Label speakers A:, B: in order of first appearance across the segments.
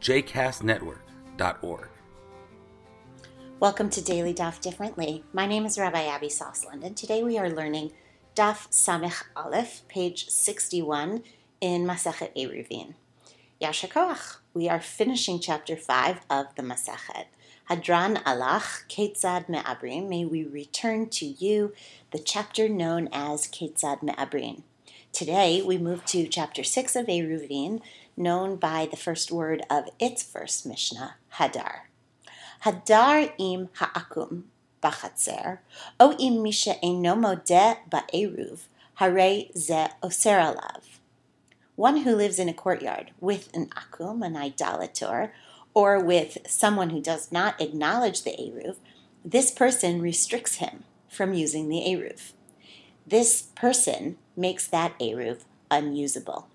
A: jcastnetwork.org.
B: Welcome to Daily Daf Differently. My name is Rabbi Abby Sosland, and today we are learning Daf Samech Aleph, page 61 in Masechet Eruvin. Yasher We are finishing chapter 5 of the Masechet. Hadran Alach, Ketzad Me'abrim. May we return to you the chapter known as Ketzad Me'abrim. Today we move to chapter 6 of Eruvin, known by the first word of its first Mishnah, Hadar. Hadar im ha'akum b'chatzer, o im misha eno modeh ba'eruv, hare ze oser. One who lives in a courtyard with an akum, an idolator, or with someone who does not acknowledge the eruv, this person restricts him from using the eruv. This person makes that eruv unusable.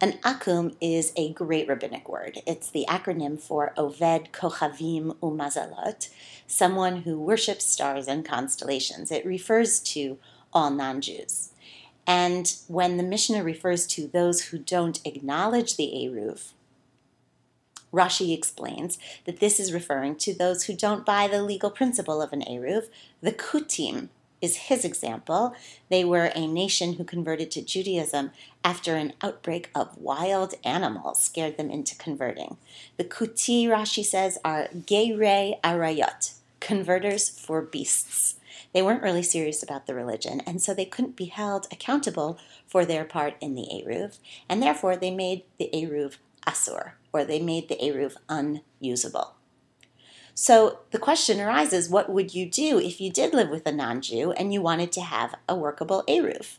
B: An akum is a great rabbinic word. It's the acronym for Oved Kochavim Umazalot, someone who worships stars and constellations. It refers to all non Jews. And when the Mishnah refers to those who don't acknowledge the Eruv, Rashi explains that this is referring to those who don't buy the legal principle of an Eruv, the Kutim, is his example. They were a nation who converted to Judaism after an outbreak of wild animals scared them into converting. The Kuti, Rashi says, are Geirei Arayot, converters for beasts. They weren't really serious about the religion, and so they couldn't be held accountable for their part in the Eruv, and therefore they made the Eruv Asur, or they made the Eruv unusable. So the question arises what would you do if you did live with a non Jew and you wanted to have a workable Eruv?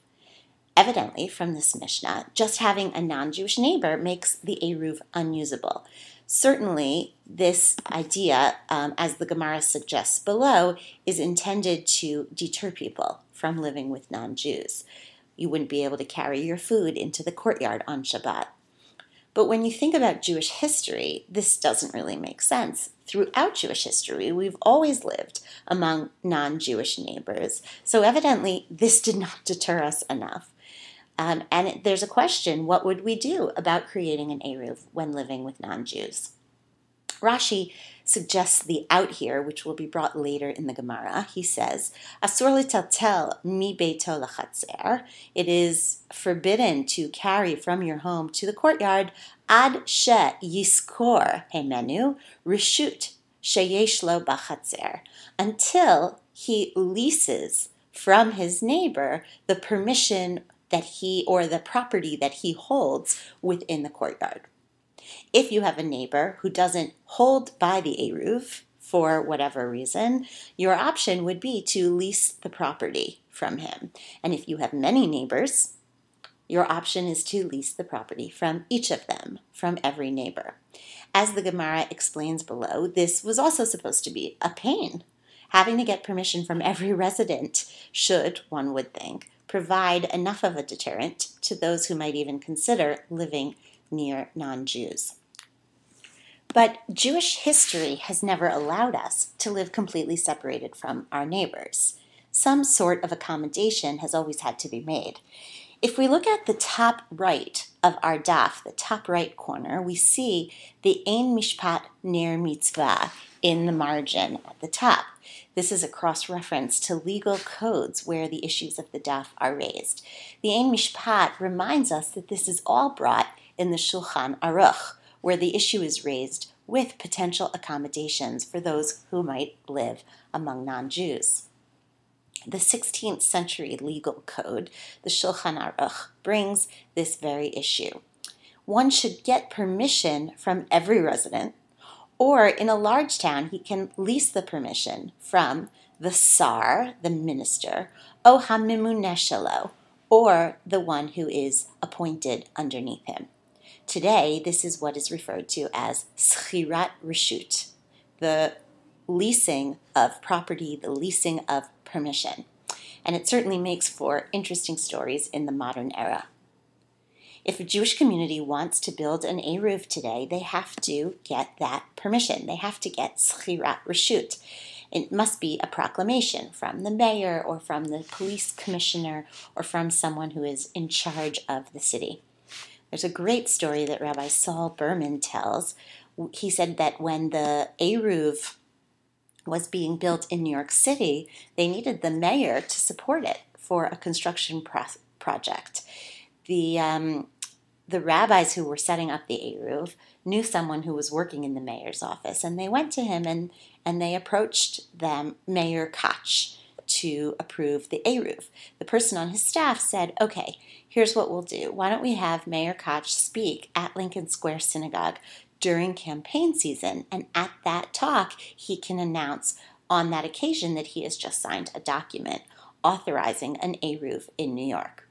B: Evidently, from this Mishnah, just having a non Jewish neighbor makes the Eruv unusable. Certainly, this idea, um, as the Gemara suggests below, is intended to deter people from living with non Jews. You wouldn't be able to carry your food into the courtyard on Shabbat. But when you think about Jewish history, this doesn't really make sense. Throughout Jewish history, we've always lived among non Jewish neighbors. So evidently, this did not deter us enough. Um, and there's a question what would we do about creating an Eruv when living with non Jews? Rashi suggests the out here, which will be brought later in the Gemara. He says, Asur litaltel mi beito lachatzer. It is forbidden to carry from your home to the courtyard ad she yiskor hemenu rishut sheyesh lo bachatzer until he leases from his neighbor the permission that he or the property that he holds within the courtyard. If you have a neighbor who doesn't hold by the Eruv for whatever reason, your option would be to lease the property from him. And if you have many neighbors, your option is to lease the property from each of them, from every neighbor. As the Gemara explains below, this was also supposed to be a pain. Having to get permission from every resident should, one would think, provide enough of a deterrent to those who might even consider living near non Jews. But Jewish history has never allowed us to live completely separated from our neighbors. Some sort of accommodation has always had to be made. If we look at the top right of our daf, the top right corner, we see the Ein Mishpat Ner Mitzvah in the margin at the top. This is a cross reference to legal codes where the issues of the daf are raised. The Ein Mishpat reminds us that this is all brought in the Shulchan Aruch, where the issue is raised with potential accommodations for those who might live among non Jews. The 16th century legal code, the Shulchan Aruch, brings this very issue. One should get permission from every resident, or in a large town, he can lease the permission from the Sar, the minister, O Hamimuneshalo, or the one who is appointed underneath him. Today, this is what is referred to as schirat reshut, the leasing of property, the leasing of permission. And it certainly makes for interesting stories in the modern era. If a Jewish community wants to build an Eruv today, they have to get that permission. They have to get schirat reshut. It must be a proclamation from the mayor or from the police commissioner or from someone who is in charge of the city. There's a great story that Rabbi Saul Berman tells. He said that when the Eruv was being built in New York City, they needed the mayor to support it for a construction pro- project. The um, the rabbis who were setting up the Eruv knew someone who was working in the mayor's office, and they went to him and, and they approached them, Mayor Koch, to approve the Eruv. The person on his staff said, Okay, here's what we'll do. Why don't we have Mayor Koch speak at Lincoln Square Synagogue during campaign season? And at that talk, he can announce on that occasion that he has just signed a document authorizing an Eruv in New York.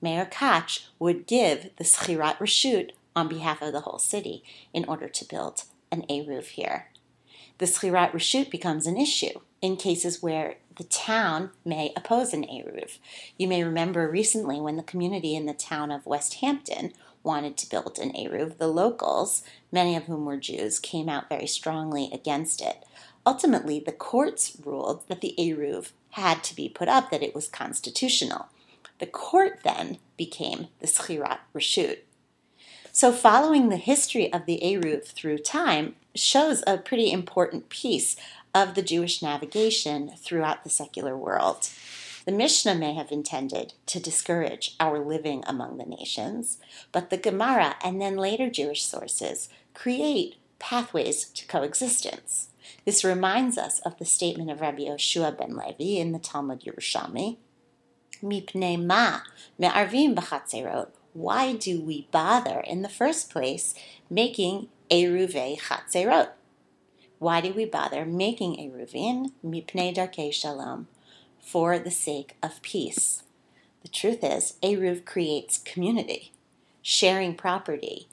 B: Mayor Koch would give the Schirat Reshut on behalf of the whole city in order to build an Eruv here. The Schirat Reshut becomes an issue in cases where the town may oppose an Eruv. You may remember recently when the community in the town of Westhampton wanted to build an Eruv, the locals, many of whom were Jews, came out very strongly against it. Ultimately, the courts ruled that the Eruv had to be put up, that it was constitutional. The court then became the Schirat Reshut. So, following the history of the Eruv through time shows a pretty important piece of the Jewish navigation throughout the secular world. The Mishnah may have intended to discourage our living among the nations, but the Gemara and then later Jewish sources create pathways to coexistence. This reminds us of the statement of Rabbi Yoshua ben Levi in the Talmud Yerushalmi, Mipnei ma me'arvim b'chatzerot. Why do we bother in the first place making eruvei chatzerot? Why do we bother making eruvin mipnei darkei shalom? For the sake of peace. The truth is, eruv creates community, sharing property,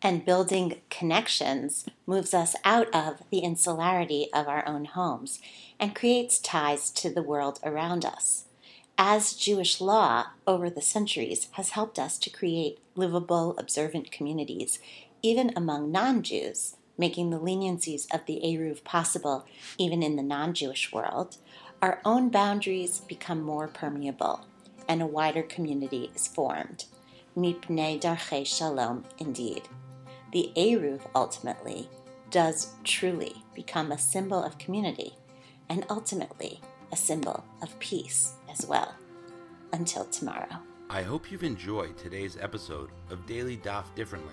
B: and building connections moves us out of the insularity of our own homes and creates ties to the world around us as Jewish law over the centuries has helped us to create livable, observant communities, even among non Jews, making the leniencies of the Eruv possible even in the non Jewish world, our own boundaries become more permeable and a wider community is formed. Mipnei darchei shalom, indeed. The Eruv ultimately does truly become a symbol of community and ultimately a symbol of peace as well. Until tomorrow.
A: I hope you've enjoyed today's episode of Daily Daf Differently,